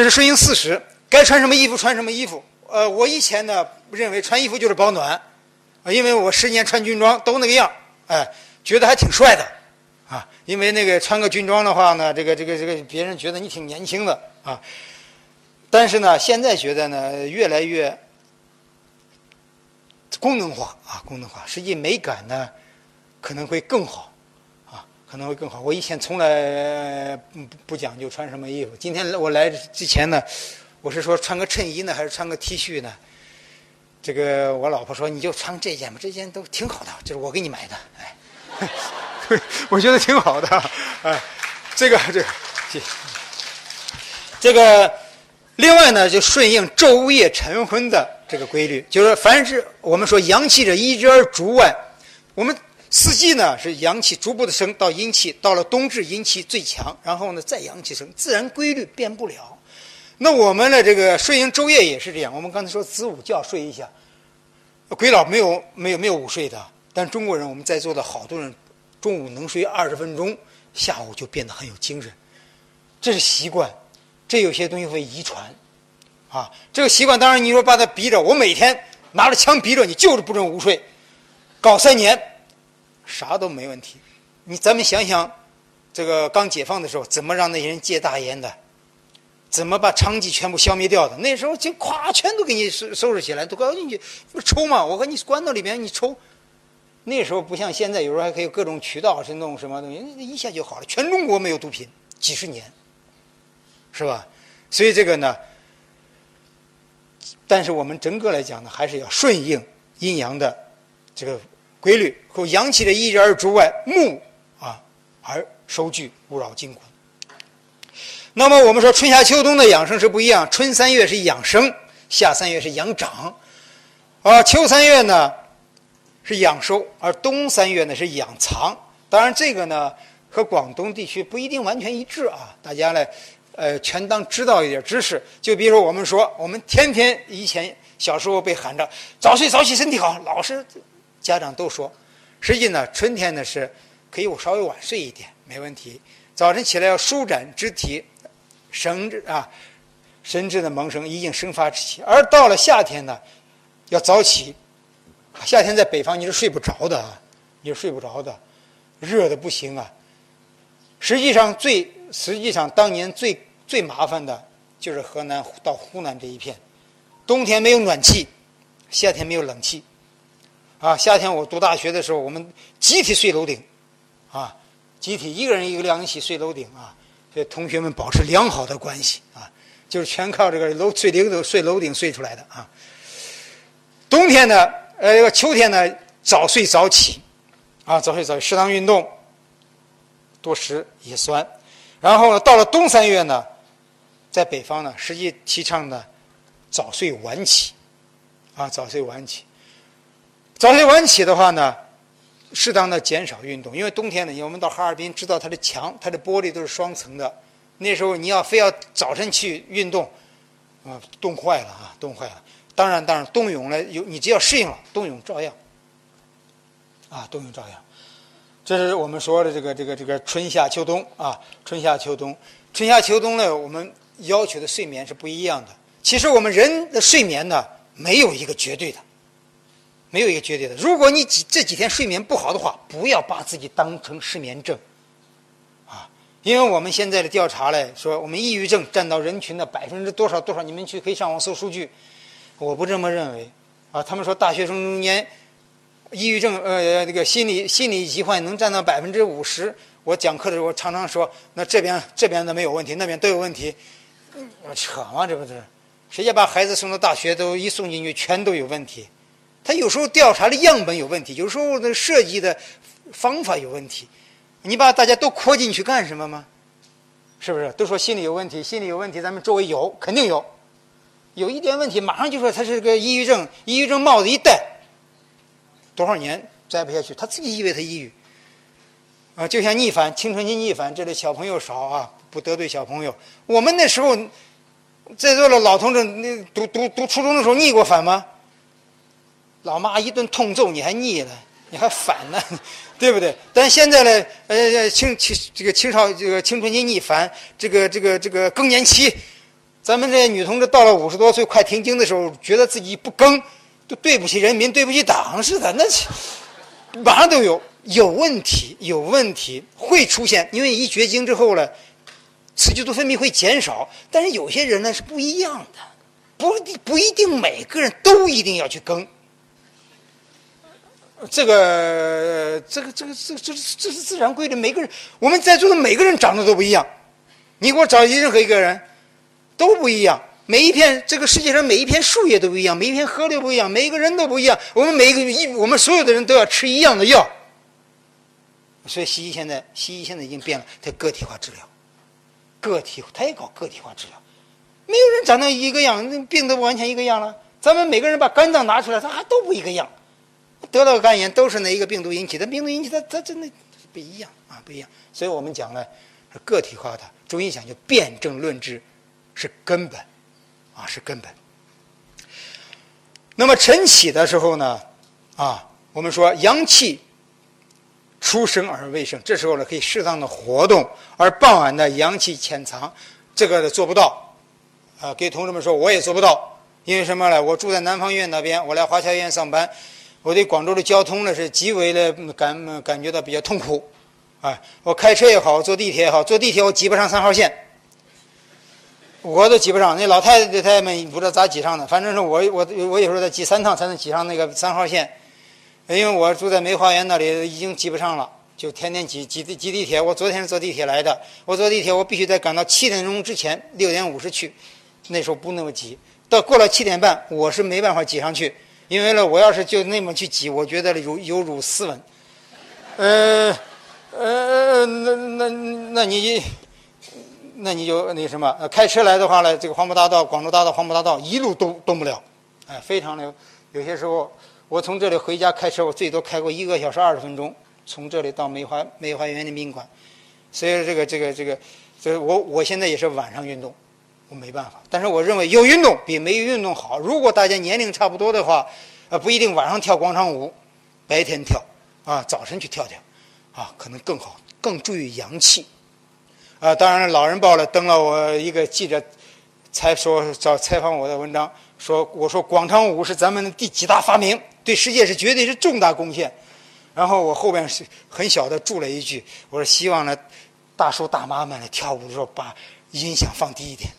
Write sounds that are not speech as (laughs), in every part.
这是顺应四时，该穿什么衣服穿什么衣服。呃，我以前呢认为穿衣服就是保暖，啊，因为我十年穿军装都那个样，哎，觉得还挺帅的，啊，因为那个穿个军装的话呢，这个这个这个别人觉得你挺年轻的啊。但是呢，现在觉得呢越来越功能化啊，功能化，实际美感呢可能会更好。可能会更好。我以前从来不不讲究穿什么衣服。今天我来之前呢，我是说穿个衬衣呢，还是穿个 T 恤呢？这个我老婆说你就穿这件吧，这件都挺好的，就是我给你买的。哎，(laughs) 我觉得挺好的。哎，这个这个，谢这个另外呢，就顺应昼夜晨昏的这个规律，就是凡是我们说阳气者一之而足外，我们。四季呢是阳气逐步的升到阴气，到了冬至阴气最强，然后呢再阳气升，自然规律变不了。那我们的这个顺应昼夜也是这样。我们刚才说子午觉睡一下，鬼佬没有没有没有午睡的，但中国人我们在座的好多人中午能睡二十分钟，下午就变得很有精神，这是习惯。这有些东西会遗传，啊，这个习惯当然你说把他逼着，我每天拿着枪逼着你，就是不准午睡，搞三年。啥都没问题，你咱们想想，这个刚解放的时候，怎么让那些人戒大烟的？怎么把娼妓全部消灭掉的？那时候就咵，全都给你收收拾起来，都搞进去，不抽嘛？我和你关到里边，你抽。那时候不像现在，有时候还可以各种渠道是弄什么东西，一下就好了。全中国没有毒品，几十年，是吧？所以这个呢，但是我们整个来讲呢，还是要顺应阴阳的这个。规律和阳气的一而逐外，木啊而收聚，勿扰筋骨。那么我们说春夏秋冬的养生是不一样，春三月是养生，夏三月是养长，啊秋三月呢是养收，而冬三月呢是养藏。当然这个呢和广东地区不一定完全一致啊，大家呢呃全当知道一点知识。就比如说我们说，我们天天以前小时候被喊着早睡早起身体好，老是。家长都说，实际呢，春天呢是可以稍微晚睡一点，没问题。早晨起来要舒展肢体，神啊，神志的萌生，已经生发之气。而到了夏天呢，要早起。夏天在北方你是睡不着的啊，你是睡不着的，热的不行啊。实际上最实际上当年最最麻烦的就是河南到湖南这一片，冬天没有暖气，夏天没有冷气。啊，夏天我读大学的时候，我们集体睡楼顶，啊，集体一个人一个凉席睡楼顶啊，这同学们保持良好的关系啊，就是全靠这个楼睡顶头睡楼顶睡出来的啊。冬天呢，呃，秋天呢，早睡早起，啊，早睡早起，适当运动，多食叶酸，然后呢，到了冬三月呢，在北方呢，实际提倡呢，早睡晚起，啊，早睡晚起。早睡晚起的话呢，适当的减少运动，因为冬天呢，我们到哈尔滨知道它的墙、它的玻璃都是双层的，那时候你要非要早晨去运动，啊，冻坏了啊，冻坏了。当然，当然，冬泳呢，有你只要适应了，冬泳照样，啊，冬泳照样。这是我们说的这个这个这个春夏秋冬啊，春夏秋冬，春夏秋冬呢，我们要求的睡眠是不一样的。其实我们人的睡眠呢，没有一个绝对的。没有一个绝对的。如果你几这几天睡眠不好的话，不要把自己当成失眠症，啊，因为我们现在的调查嘞说，我们抑郁症占到人群的百分之多少多少，你们去可以上网搜数据。我不这么认为，啊，他们说大学生中间抑郁症呃这个心理心理疾患能占到百分之五十。我讲课的时候常常说，那这边这边的没有问题，那边都有问题，扯嘛这不是？谁家把孩子送到大学都一送进去全都有问题？他有时候调查的样本有问题，有时候那设计的方法有问题。你把大家都扩进去干什么吗？是不是？都说心理有问题，心理有问题，咱们周围有，肯定有。有一点问题，马上就说他是个抑郁症，抑郁症帽子一戴，多少年摘不下去，他自己以为他抑郁。啊，就像逆反，青春期逆反，这里小朋友少啊，不得罪小朋友。我们那时候在座的老同志，那读读读初中的时候逆过反吗？老妈一顿痛揍，你还腻了，你还反呢，(laughs) 对不对？但现在呢，呃，青青这个青少这个青春期逆反，这个这个这个更年期，咱们这女同志到了五十多岁快停经的时候，觉得自己不更，都对不起人民、对不起党似的，那马上都有有问题，有问题会出现。因为一绝经之后呢，雌激素分泌会减少，但是有些人呢是不一样的，不不一定每个人都一定要去更。这个这个这个这这这是自然规律，每个人我们在座的每个人长得都不一样，你给我找任何一个人。都不一样，每一片这个世界上每一片树叶都不一样，每一片河流不一样，每一个人都不一样。我们每一个一，我们所有的人都要吃一样的药。所以西医现在，西医现在已经变了，它个体化治疗，个体，他也搞个体化治疗。没有人长得一个样，病都完全一个样了。咱们每个人把肝脏拿出来，他还都不一个样。得到肝炎都是哪一个病毒引起的？病毒引起的，它真的不一样啊，不一样。所以我们讲呢，个体化的。中医讲究辨证论治。是根本，啊，是根本。那么晨起的时候呢，啊，我们说阳气出生而未生，这时候呢可以适当的活动；而傍晚的阳气潜藏，这个做不到。啊，给同志们说，我也做不到，因为什么呢？我住在南方医院那边，我来华侨医院上班，我对广州的交通呢是极为的感感觉到比较痛苦。啊，我开车也好，坐地铁也好，坐地铁我挤不上三号线。我都挤不上，那老太太太太们不知道咋挤上的。反正是我我我有时候得挤三趟才能挤上那个三号线，因为我住在梅花园那里，已经挤不上了，就天天挤挤挤地铁。我昨天是坐地铁来的，我坐地铁我必须得赶到七点钟之前，六点五十去，那时候不那么挤。到过了七点半，我是没办法挤上去，因为呢，我要是就那么去挤，我觉得有有辱斯文。呃呃，那那那你。那你就那什么，开车来的话呢，这个黄埔大道、广州大道、黄埔大道一路都动不了，哎，非常的有些时候，我从这里回家开车，我最多开过一个小时二十分钟，从这里到梅花梅花园的宾馆，所以这个这个这个，所以我我现在也是晚上运动，我没办法，但是我认为有运动比没有运动好。如果大家年龄差不多的话，呃，不一定晚上跳广场舞，白天跳，啊，早晨去跳跳，啊，可能更好，更注意阳气。啊，当然了，《老人报》了登了我一个记者，才说找采访我的文章，说我说广场舞是咱们的第几大发明，对世界是绝对是重大贡献。然后我后边是很小的注了一句，我说希望呢，大叔大妈们来跳舞的时候把音响放低一点，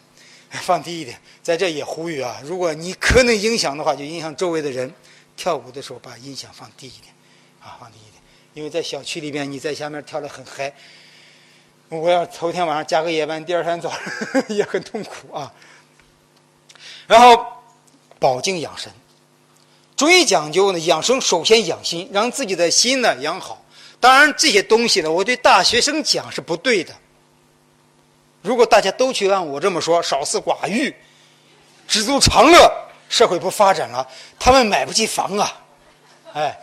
(laughs) 放低一点。在这也呼吁啊，如果你可能影响的话，就影响周围的人，跳舞的时候把音响放低一点，啊，放低一点，因为在小区里面你在下面跳得很嗨。我要头天晚上加个夜班，第二天早上 (laughs) 也很痛苦啊。然后保静养神，中医讲究呢，养生首先养心，让自己的心呢养好。当然这些东西呢，我对大学生讲是不对的。如果大家都去按我这么说，少私寡欲，知足常乐，社会不发展了，他们买不起房啊，哎。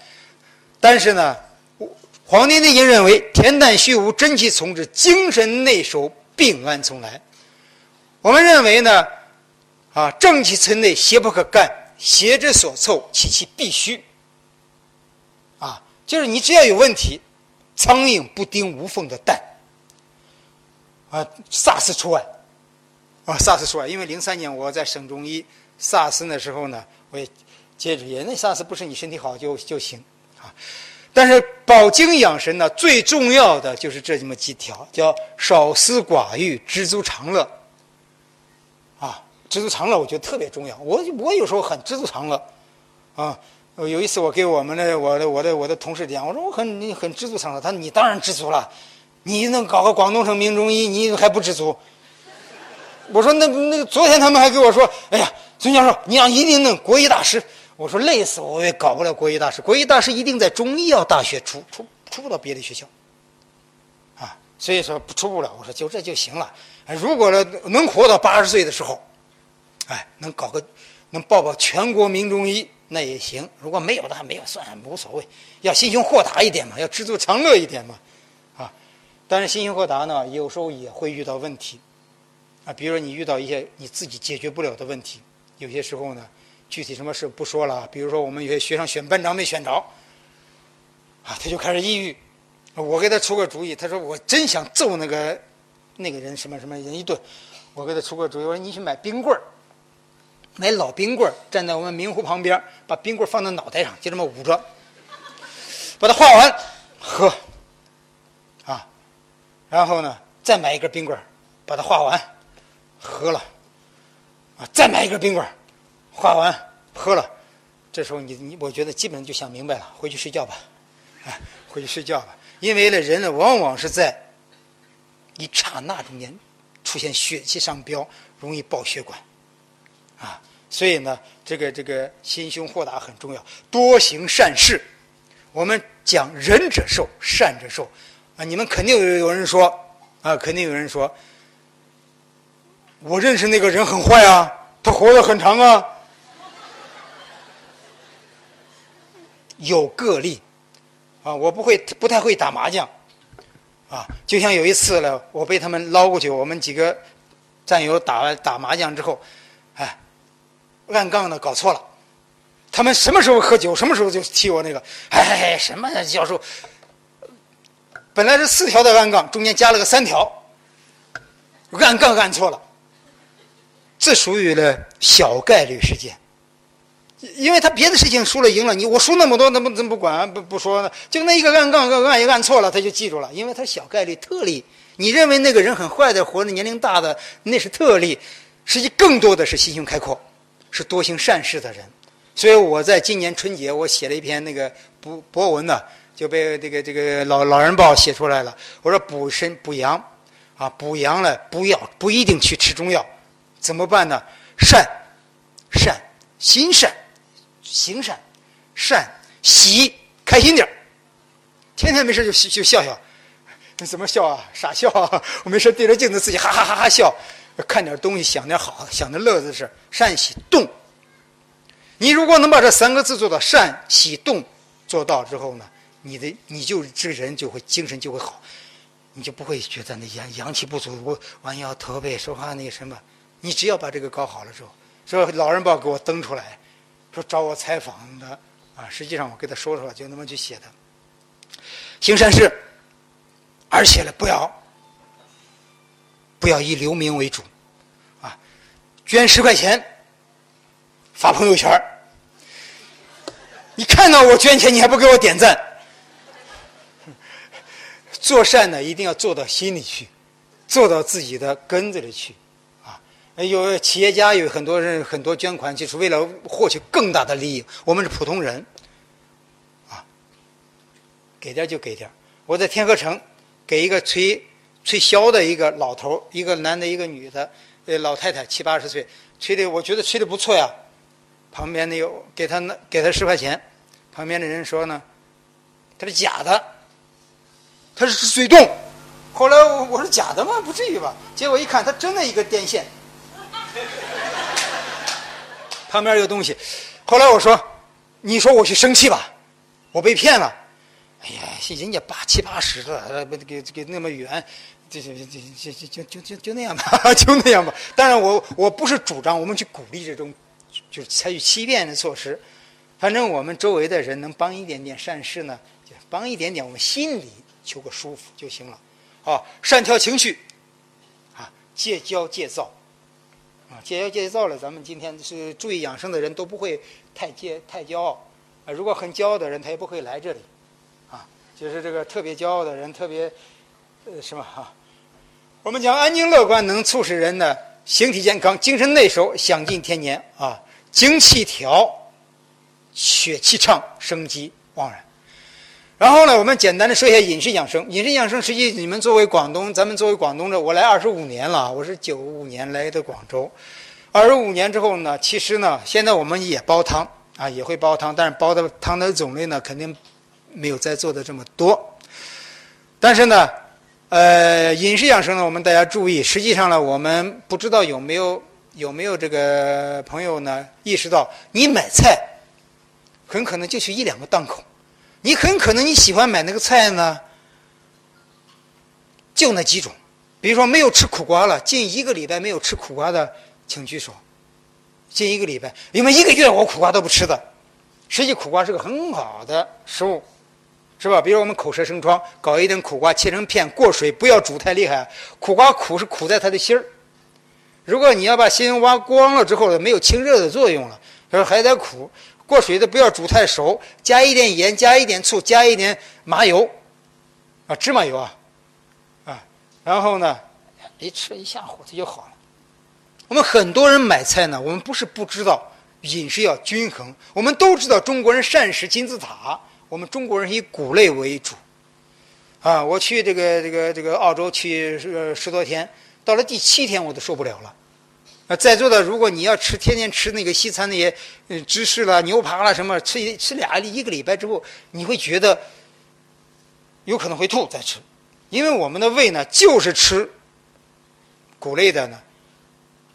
但是呢。《黄帝内经》认为：恬淡虚无，真气从之，精神内守，病安从来。我们认为呢，啊，正气存内，邪不可干，邪之所凑，其气必虚。啊，就是你只要有问题，苍蝇不叮无缝的蛋。啊，SARS 除外，啊，SARS 除外，因为零三年我在省中医，SARS 那时候呢，我也接着也那 SARS 不是你身体好就就行啊。但是保精养神呢，最重要的就是这么几条，叫少思寡欲，知足常乐。啊，知足常乐，我觉得特别重要。我我有时候很知足常乐，啊，有一次我给我们的我的我的我的同事讲，我说我很很知足常乐。他说你当然知足了，你能搞个广东省名中医，你还不知足？我说那那昨天他们还跟我说，哎呀，孙教授，你要一定能国医大师。我说累死我，我也搞不了国医大师。国医大师一定在中医药大学出出出不到别的学校，啊，所以说出不了。我说就这就行了。如果呢能活到八十岁的时候，哎，能搞个能报报全国名中医那也行。如果没有的话，没有算无所谓。要心胸豁达一点嘛，要知足常乐一点嘛，但是心胸豁达呢，有时候也会遇到问题，啊，比如说你遇到一些你自己解决不了的问题，有些时候呢。具体什么事不说了，比如说我们有些学生选班长没选着，啊，他就开始抑郁。我给他出个主意，他说我真想揍那个那个人什么什么人一顿。我给他出个主意，我说你去买冰棍儿，买老冰棍儿，站在我们明湖旁边，把冰棍儿放在脑袋上，就这么捂着，把它画完，喝，然后呢，再买一根冰棍儿，把它化完，喝了，啊，再买一根冰棍儿，画完，喝了，这时候你你，我觉得基本上就想明白了，回去睡觉吧，啊，回去睡觉吧，因为呢，人呢，往往是在一刹那中间出现血气上飙，容易爆血管，啊，所以呢，这个这个心胸豁达很重要，多行善事。我们讲仁者寿，善者寿，啊，你们肯定有有人说，啊，肯定有人说，我认识那个人很坏啊，他活得很长啊，有个例，啊，我不会不太会打麻将，啊，就像有一次呢，我被他们捞过去，我们几个战友打完打麻将之后，哎，按杠呢搞错了。他们什么时候喝酒，什么时候就踢我那个，哎，什么教授？本来是四条的暗杠，中间加了个三条，暗杠按错了，这属于了小概率事件。因为他别的事情输了赢了，你我输那么多，那么怎么不管不不说呢？就那一个暗杠按一按错了，他就记住了，因为他小概率特例。你认为那个人很坏的，活的年龄大的，那是特例，实际更多的是心胸开阔，是多行善事的人。所以我在今年春节，我写了一篇那个博博文呢，就被这个这个老老人报写出来了。我说补身补阳，啊补阳了，不要不一定去吃中药，怎么办呢？善，善心善，行善，善喜开心点天天没事就就笑笑，你怎么笑啊？傻笑啊！我没事对着镜子自己哈哈哈哈笑，看点东西想点好，想点乐子的事，善喜动。你如果能把这三个字做到善喜动做到之后呢，你的你就这个人就会精神就会好，你就不会觉得那阳阳气不足，我弯腰驼背说话那个什么。你只要把这个搞好了之后，说老人报给我登出来，说找我采访的啊，实际上我给他说说，就那么去写的。行善事，而且呢，不要不要以留名为主，啊，捐十块钱。发朋友圈你看到我捐钱，你还不给我点赞？做善呢，一定要做到心里去，做到自己的根子里去，啊！有企业家有很多人很多捐款，就是为了获取更大的利益。我们是普通人，啊，给点就给点。我在天河城给一个吹吹箫的一个老头一个男的，一个女的，呃，老太太七八十岁，吹的我觉得吹的不错呀。旁边的有给他那给他十块钱，旁边的人说呢，他是假的，他是水洞。后来我我说假的吗？不至于吧？结果一看，他真的一个电线，(laughs) 旁边有东西。后来我说，你说我去生气吧，我被骗了。哎呀，人家八七八十了，不给给那么远，这这这这这就就就就那样吧，(laughs) 就那样吧。当然，我我不是主张我们去鼓励这种。就是采取欺骗的措施，反正我们周围的人能帮一点点善事呢，就帮一点点，我们心里求个舒服就行了。啊，善调情绪，啊，戒骄戒躁，啊，戒骄戒躁了，咱们今天是注意养生的人都不会太骄太骄傲，啊，如果很骄傲的人，他也不会来这里，啊，就是这个特别骄傲的人，特别呃什么哈，我们讲安静乐观能促使人的形体健康，精神内守，享尽天年啊。精气调，血气畅，生机盎然。然后呢，我们简单的说一下饮食养生。饮食养生，实际你们作为广东，咱们作为广东的，我来二十五年了，我是九五年来的广州。二十五年之后呢，其实呢，现在我们也煲汤啊，也会煲汤，但是煲的汤的种类呢，肯定没有在做的这么多。但是呢，呃，饮食养生呢，我们大家注意，实际上呢，我们不知道有没有。有没有这个朋友呢？意识到你买菜，很可能就去一两个档口，你很可能你喜欢买那个菜呢，就那几种。比如说没有吃苦瓜了，近一个礼拜没有吃苦瓜的，请举手。近一个礼拜，因为一个月我苦瓜都不吃的。实际苦瓜是个很好的食物，是吧？比如我们口舌生疮，搞一点苦瓜切成片，过水，不要煮太厉害。苦瓜苦是苦在它的心儿。如果你要把心挖光了之后，没有清热的作用了，说还有点苦。过水的不要煮太熟，加一点盐，加一点醋，加一点麻油，啊，芝麻油啊，啊，然后呢，一吃一下火它就好了。我们很多人买菜呢，我们不是不知道饮食要均衡，我们都知道中国人膳食金字塔，我们中国人以谷类为主。啊，我去这个这个这个澳洲去十十多天，到了第七天我都受不了了。啊，在座的，如果你要吃天天吃那个西餐那些，嗯，芝士啦、牛扒啦什么，吃一吃俩一个礼拜之后，你会觉得有可能会吐再吃，因为我们的胃呢就是吃谷类的呢，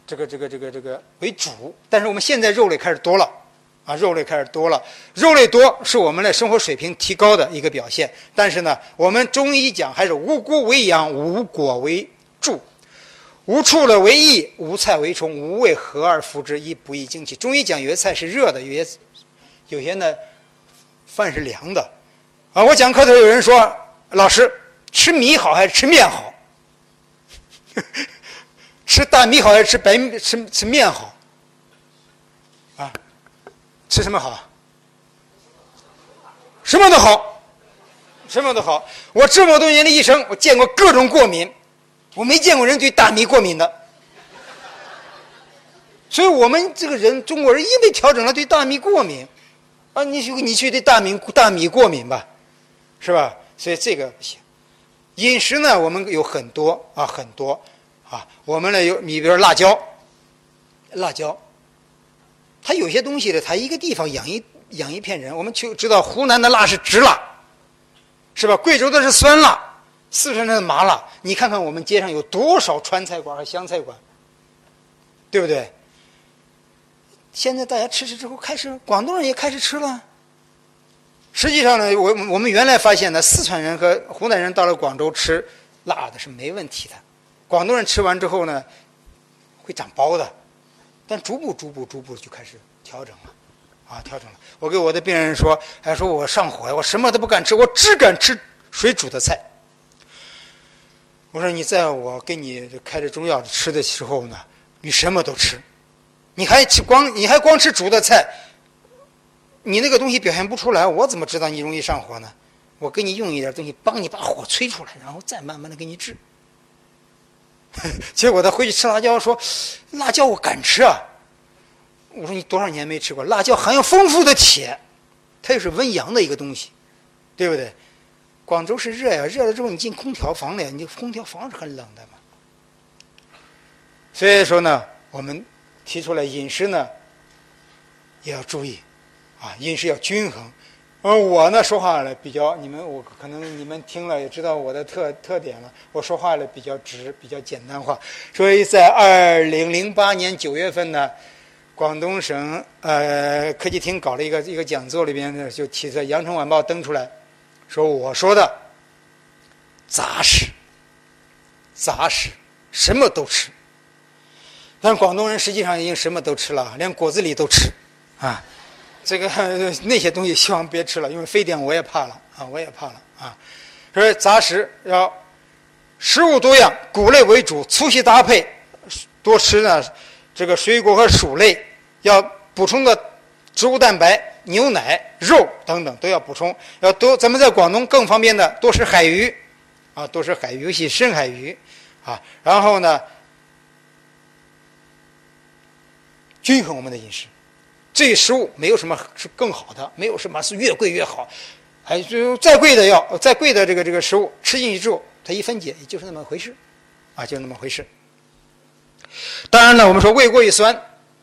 这个这个这个这个为主。但是我们现在肉类开始多了，啊，肉类开始多了，肉类多是我们的生活水平提高的一个表现。但是呢，我们中医讲还是无谷为养，无果为助。无畜了为益，无菜为虫，无味和而服之，亦不益精气。中医讲有些菜是热的，有些有些呢饭是凉的。啊，我讲课的时候有人说：“老师，吃米好还是吃面好？(laughs) 吃大米好还是吃白吃吃面好？啊，吃什么好？什么都好，什么都好。我这么多年的一生，我见过各种过敏。”我没见过人对大米过敏的，所以我们这个人中国人一被调整了对大米过敏，啊，你去你去对大米大米过敏吧，是吧？所以这个不行。饮食呢，我们有很多啊，很多啊，我们呢有你比如辣椒，辣椒，它有些东西呢，它一个地方养一养一片人，我们就知道湖南的辣是直辣，是吧？贵州的是酸辣。四川的麻辣，你看看我们街上有多少川菜馆和湘菜馆，对不对？现在大家吃吃之后，开始广东人也开始吃了。实际上呢，我我们原来发现呢，四川人和湖南人到了广州吃辣的是没问题的，广东人吃完之后呢，会长包的，但逐步逐步逐步就开始调整了，啊，调整了。我给我的病人说，还说我上火呀，我什么都不敢吃，我只敢吃水煮的菜。我说你在我给你开的中药吃的时候呢，你什么都吃，你还吃光你还光吃煮的菜，你那个东西表现不出来，我怎么知道你容易上火呢？我给你用一点东西帮你把火催出来，然后再慢慢的给你治。(laughs) 结果他回去吃辣椒，说辣椒我敢吃啊。我说你多少年没吃过辣椒，含有丰富的铁，它又是温阳的一个东西，对不对？广州是热呀，热了之后你进空调房里，你空调房是很冷的嘛。所以说呢，我们提出来饮食呢也要注意，啊，饮食要均衡。而我呢说话呢比较，你们我可能你们听了也知道我的特特点了。我说话呢比较直，比较简单化。所以在二零零八年九月份呢，广东省呃科技厅搞了一个一个讲座，里边呢就提出《羊城晚报》登出来。说我说的杂食，杂食什么都吃，但广东人实际上已经什么都吃了，连果子狸都吃，啊，这个 (laughs) 那些东西希望别吃了，因为非典我也怕了啊，我也怕了啊。所以杂食要食物多样，谷类为主，粗细搭配，多吃呢这个水果和薯类，要补充的植物蛋白。牛奶、肉等等都要补充，要多。咱们在广东更方便的，多吃海鱼，啊，多吃海鱼，尤其深海鱼，啊。然后呢，均衡我们的饮食。这些食物没有什么是更好的，没有什么是越贵越好。还就再贵的药再贵的这个这个食物吃进去之后，它一分解，也就是那么回事，啊，就那么回事。当然了，我们说味过于酸，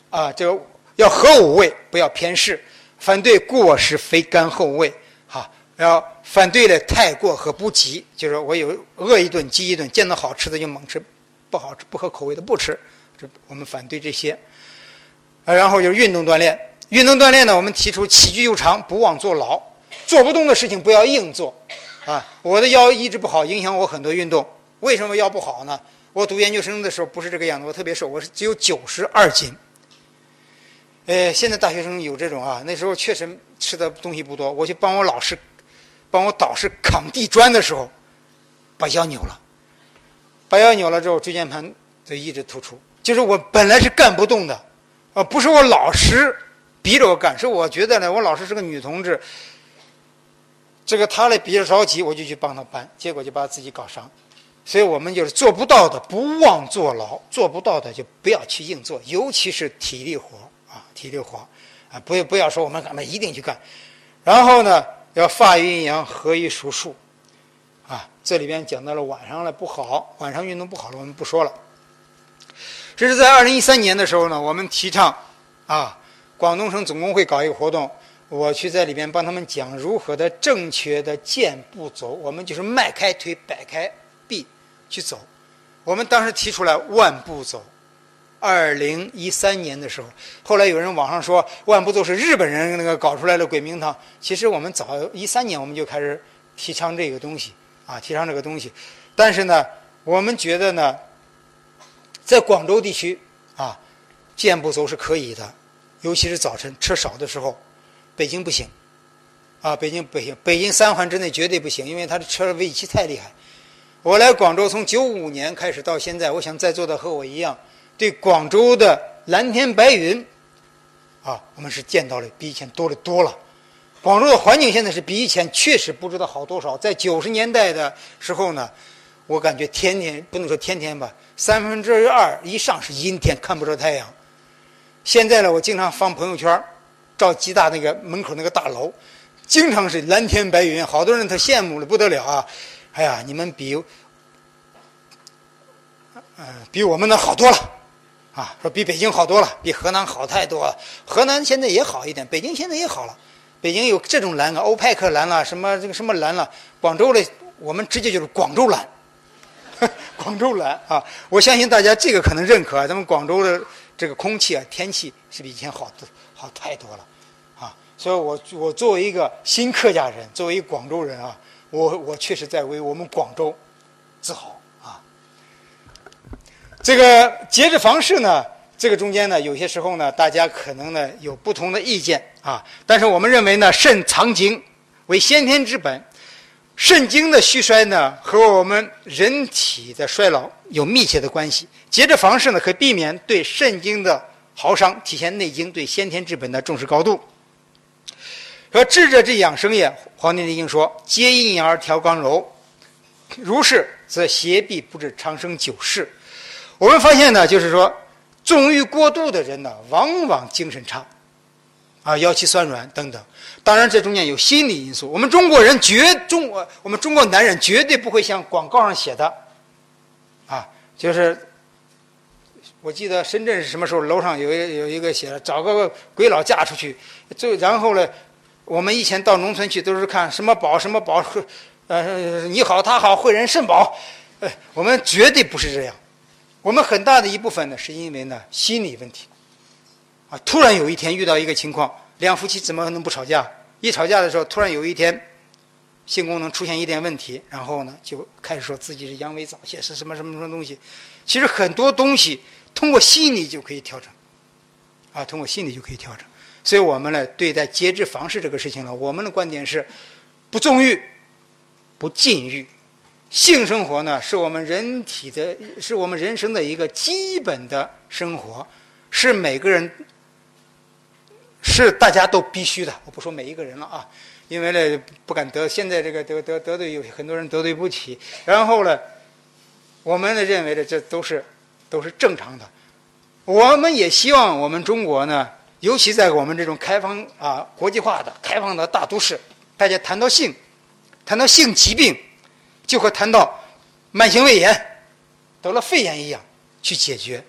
啊，就要合五味，不要偏嗜。反对过食肥甘厚味，哈，要反对的太过和不及，就是我有饿一顿饥一顿，见到好吃的就猛吃，不好吃不合口味的不吃，这我们反对这些。啊，然后就是运动锻炼，运动锻炼呢，我们提出起居有常，不忘坐牢，做不动的事情不要硬做，啊，我的腰一直不好，影响我很多运动。为什么腰不好呢？我读研究生的时候不是这个样子，我特别瘦，我是只有九十二斤。呃，现在大学生有这种啊，那时候确实吃的东西不多。我去帮我老师，帮我导师扛地砖的时候，把腰扭了，把腰扭了之后，椎间盘就一直突出，就是我本来是干不动的，啊，不是我老师逼着我干，是我觉得呢，我老师是个女同志，这个她呢比较着急，我就去帮她搬，结果就把自己搞伤。所以我们就是做不到的，不忘坐牢；做不到的就不要去硬做，尤其是体力活，体力活啊，不不要说我们干嘛一定去干。然后呢，要发于阴阳，合于数数，啊，这里边讲到了晚上了不好，晚上运动不好了，我们不说了。这是在二零一三年的时候呢，我们提倡啊，广东省总工会搞一个活动，我去在里边帮他们讲如何的正确的健步走，我们就是迈开腿，摆开臂去走。我们当时提出来万步走。二零一三年的时候，后来有人网上说万步走是日本人那个搞出来的鬼名堂，其实我们早一三年我们就开始提倡这个东西啊，提倡这个东西，但是呢，我们觉得呢。在广州地区，啊，健步走是可以的，尤其是早晨车少的时候。北京不行，啊，北京不行，北京三环之内绝对不行，因为它的车尾气太厉害。我来广州从九五年开始到现在，我想在座的和我一样，对广州的蓝天白云，啊，我们是见到了比以前多的多了。广州的环境现在是比以前确实不知道好多少。在九十年代的时候呢。我感觉天天不能说天天吧，三分之二以上是阴天，看不着太阳。现在呢，我经常放朋友圈，照吉大那个门口那个大楼，经常是蓝天白云，好多人他羡慕的不得了啊！哎呀，你们比，嗯，比我们那好多了，啊，说比北京好多了，比河南好太多了。河南现在也好一点，北京现在也好了。北京有这种蓝啊，欧派克蓝了，什么这个什么蓝了。广州的我们直接就是广州蓝。(laughs) 广州蓝啊！我相信大家这个可能认可啊。咱们广州的这个空气啊，天气是比以前好的好太多了啊。所以我我作为一个新客家人，作为一个广州人啊，我我确实在为我们广州自豪。这个节制房事呢，这个中间呢，有些时候呢，大家可能呢有不同的意见啊。但是我们认为呢，肾藏精为先天之本。肾精的虚衰呢，和我们人体的衰老有密切的关系。节制房事呢，可以避免对肾精的耗伤，体现《内经》对先天之本的重视高度。说智者之养生也，《黄帝内经》说：“皆阴阳而调刚柔，如是，则邪必不至长生久视。”我们发现呢，就是说，纵欲过度的人呢，往往精神差。啊，腰膝酸软等等，当然这中间有心理因素。我们中国人绝中国，我们中国男人绝对不会像广告上写的，啊，就是我记得深圳是什么时候楼上有一有一个写的，找个鬼佬嫁出去，就然后呢，我们以前到农村去都是看什么宝什么宝，呃，你好他好惠人肾宝，呃，我们绝对不是这样，我们很大的一部分呢是因为呢心理问题。啊！突然有一天遇到一个情况，两夫妻怎么能不吵架？一吵架的时候，突然有一天，性功能出现一点问题，然后呢，就开始说自己是阳痿早泄，是什么什么什么东西。其实很多东西通过心理就可以调整，啊，通过心理就可以调整。所以我们呢，对待节制房事这个事情呢，我们的观点是：不纵欲，不禁欲。性生活呢，是我们人体的，是我们人生的一个基本的生活，是每个人。是大家都必须的，我不说每一个人了啊，因为呢不敢得，现在这个得得得罪有很多人得罪不起。然后呢，我们呢认为呢这都是都是正常的。我们也希望我们中国呢，尤其在我们这种开放啊国际化的开放的大都市，大家谈到性，谈到性疾病，就和谈到慢性胃炎得了肺炎一样去解决。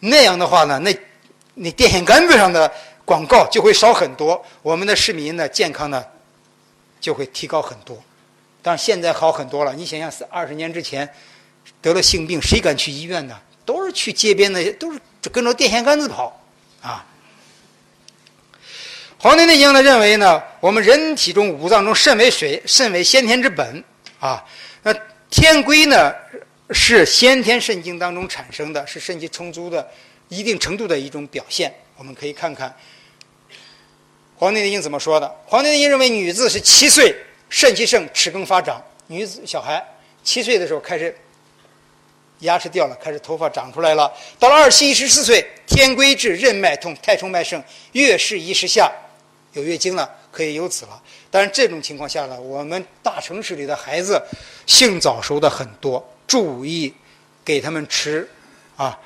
那样的话呢，那那电线杆子上的。广告就会少很多，我们的市民呢健康呢就会提高很多。当然现在好很多了，你想想，二十年之前得了性病，谁敢去医院呢？都是去街边的，都是跟着电线杆子跑啊。《黄帝内经》呢认为呢，我们人体中五脏中肾为水，肾为先天之本啊。那天规呢是先天肾经当中产生的，是肾气充足的一定程度的一种表现。我们可以看看。《黄帝内经》怎么说的？《黄帝内经》认为，女子是七岁肾气盛，齿更发长。女子小孩七岁的时候开始牙齿掉了，开始头发长出来了。到了二十一十四岁，天规至，任脉痛，太冲脉盛，月事一时下，有月经了，可以有子了。但是这种情况下呢，我们大城市里的孩子性早熟的很多，注意给他们吃啊。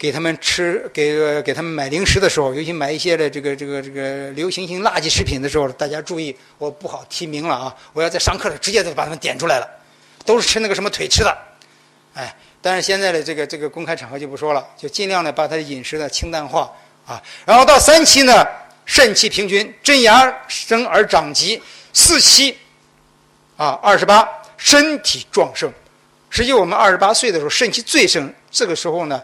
给他们吃，给给他们买零食的时候，尤其买一些的这个这个这个流行性垃圾食品的时候，大家注意，我不好提名了啊！我要在上课了，直接就把他们点出来了，都是吃那个什么腿吃的，哎，但是现在的这个这个公开场合就不说了，就尽量的把他的饮食呢清淡化啊。然后到三期呢，肾气平均，真牙生而长疾；四期啊，二十八，身体壮盛。实际我们二十八岁的时候，肾气最盛，这个时候呢。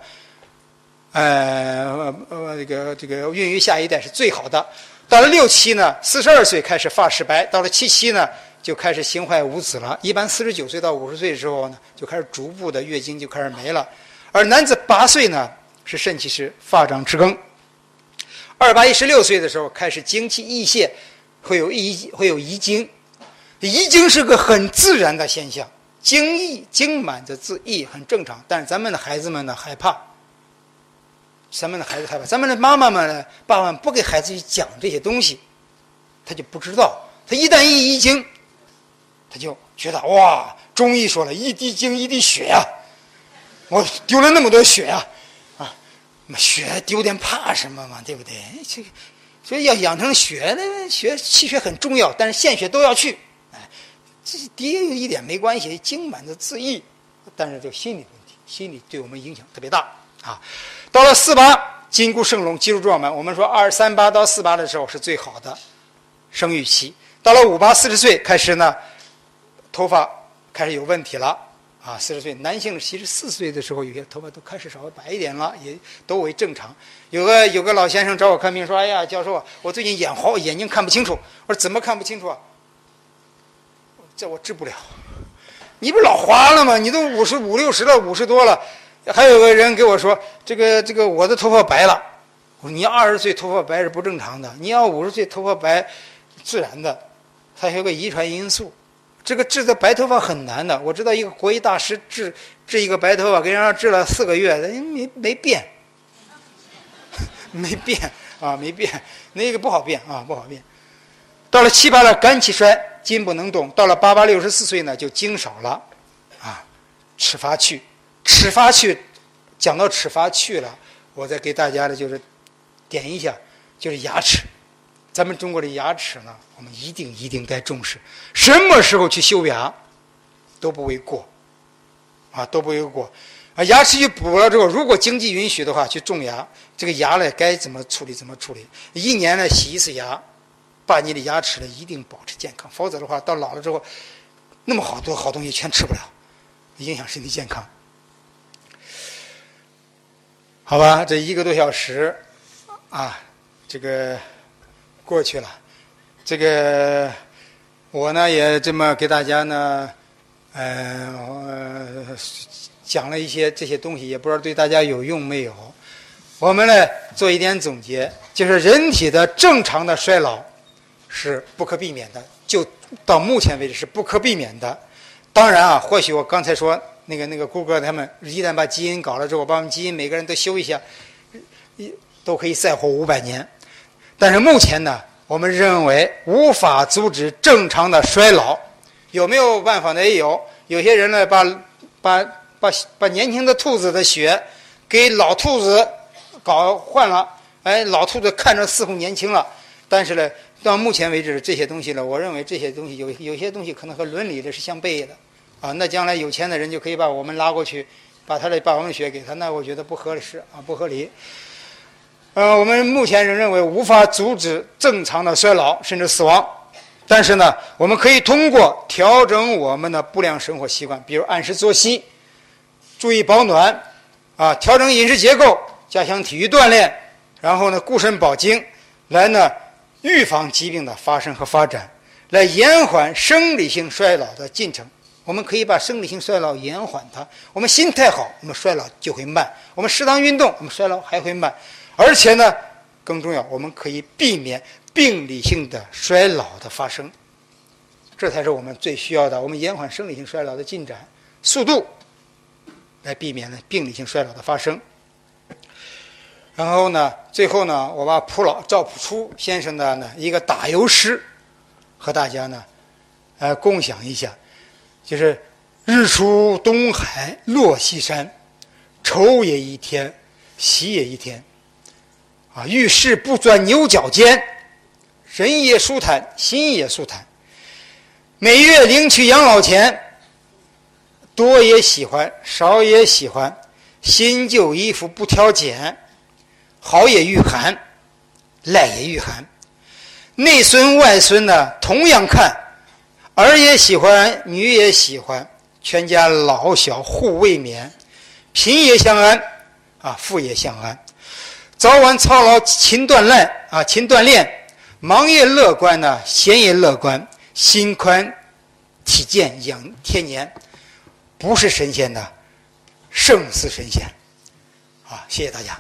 呃呃，这个这个孕育下一代是最好的。到了六期呢，四十二岁开始发赤白；到了七期呢，就开始形坏无子了。一般四十九岁到五十岁的时候呢，就开始逐步的月经就开始没了。而男子八岁呢，是肾气是发长迟更。二八一十六岁的时候开始精气溢泄，会有遗会有遗精。遗精是个很自然的现象，精溢精满则自溢，很正常。但是咱们的孩子们呢，害怕。咱们的孩子害怕，咱们的妈妈们呢，爸爸们不给孩子去讲这些东西，他就不知道。他一旦一遗精，他就觉得哇，中医说了一滴精一滴血呀，我丢了那么多血呀，啊，血丢点怕什么嘛，对不对？这个所以要养成血呢，血气血很重要，但是献血都要去。哎，这跌一点没关系，精满的自溢，但是这心理问题，心理对我们影响特别大啊。到了四八，筋骨生龙，肌肉壮满。我们说二三八到四八的时候是最好的生育期。到了五八四十岁开始呢，头发开始有问题了啊。四十岁男性其实四岁的时候有些头发都开始稍微白一点了，也都为正常。有个有个老先生找我看病说：“哎呀，教授，我最近眼花，眼睛看不清楚。”我说：“怎么看不清楚啊？”这我治不了。你不老花了吗？你都五十五六十了，五十多了。还有个人给我说：“这个这个，我的头发白了。”我说：“你二十岁头发白是不正常的，你要五十岁头发白，自然的。还有个遗传因素，这个治的白头发很难的。我知道一个国医大师治治一个白头发，给人家治了四个月，没没变，(laughs) 没变啊，没变，那个不好变啊，不好变。到了七八了，肝气衰，筋不能动。到了八八六十四岁呢，就精少了，啊，齿发去。”齿发去，讲到齿发去了，我再给大家的就是点一下，就是牙齿。咱们中国的牙齿呢，我们一定一定该重视。什么时候去修牙都不为过，啊都不为过。啊，牙齿去补了之后，如果经济允许的话，去种牙。这个牙呢，该怎么处理怎么处理。一年呢洗一次牙，把你的牙齿呢一定保持健康。否则的话，到老了之后，那么好多好东西全吃不了，影响身体健康。好吧，这一个多小时，啊，这个过去了。这个我呢也这么给大家呢，呃，讲了一些这些东西，也不知道对大家有用没有。我们呢做一点总结，就是人体的正常的衰老是不可避免的，就到目前为止是不可避免的。当然啊，或许我刚才说。那个那个谷歌他们一旦把基因搞了之后，把我们基因每个人都修一下，一都可以再活五百年。但是目前呢，我们认为无法阻止正常的衰老。有没有办法呢？也有。有些人呢，把把把把年轻的兔子的血给老兔子搞换了，哎，老兔子看着似乎年轻了。但是呢，到目前为止，这些东西呢，我认为这些东西有有些东西可能和伦理的是相悖的。啊，那将来有钱的人就可以把我们拉过去，把他的霸王血给他，那我觉得不合适啊，不合理。呃，我们目前仍认为无法阻止正常的衰老甚至死亡，但是呢，我们可以通过调整我们的不良生活习惯，比如按时作息，注意保暖，啊，调整饮食结构，加强体育锻炼，然后呢，固肾保精，来呢预防疾病的发生和发展，来延缓生理性衰老的进程。我们可以把生理性衰老延缓它。我们心态好，我们衰老就会慢。我们适当运动，我们衰老还会慢。而且呢，更重要，我们可以避免病理性的衰老的发生。这才是我们最需要的。我们延缓生理性衰老的进展速度，来避免呢病理性衰老的发生。然后呢，最后呢，我把蒲老赵朴初先生的呢一个打油诗和大家呢，呃，共享一下，就是“日出东海落西山，愁也一天，喜也一天。啊，遇事不钻牛角尖，人也舒坦，心也舒坦。每月领取养老钱，多也喜欢，少也喜欢，新旧衣服不挑拣。”好也御寒，赖也御寒，内孙外孙呢同样看，儿也喜欢，女也喜欢，全家老小互慰勉，贫也相安，啊富也相安，早晚操劳勤锻炼啊勤锻炼，忙也乐观呢，闲也乐观，心宽体健养天年，不是神仙的，胜似神仙，好谢谢大家。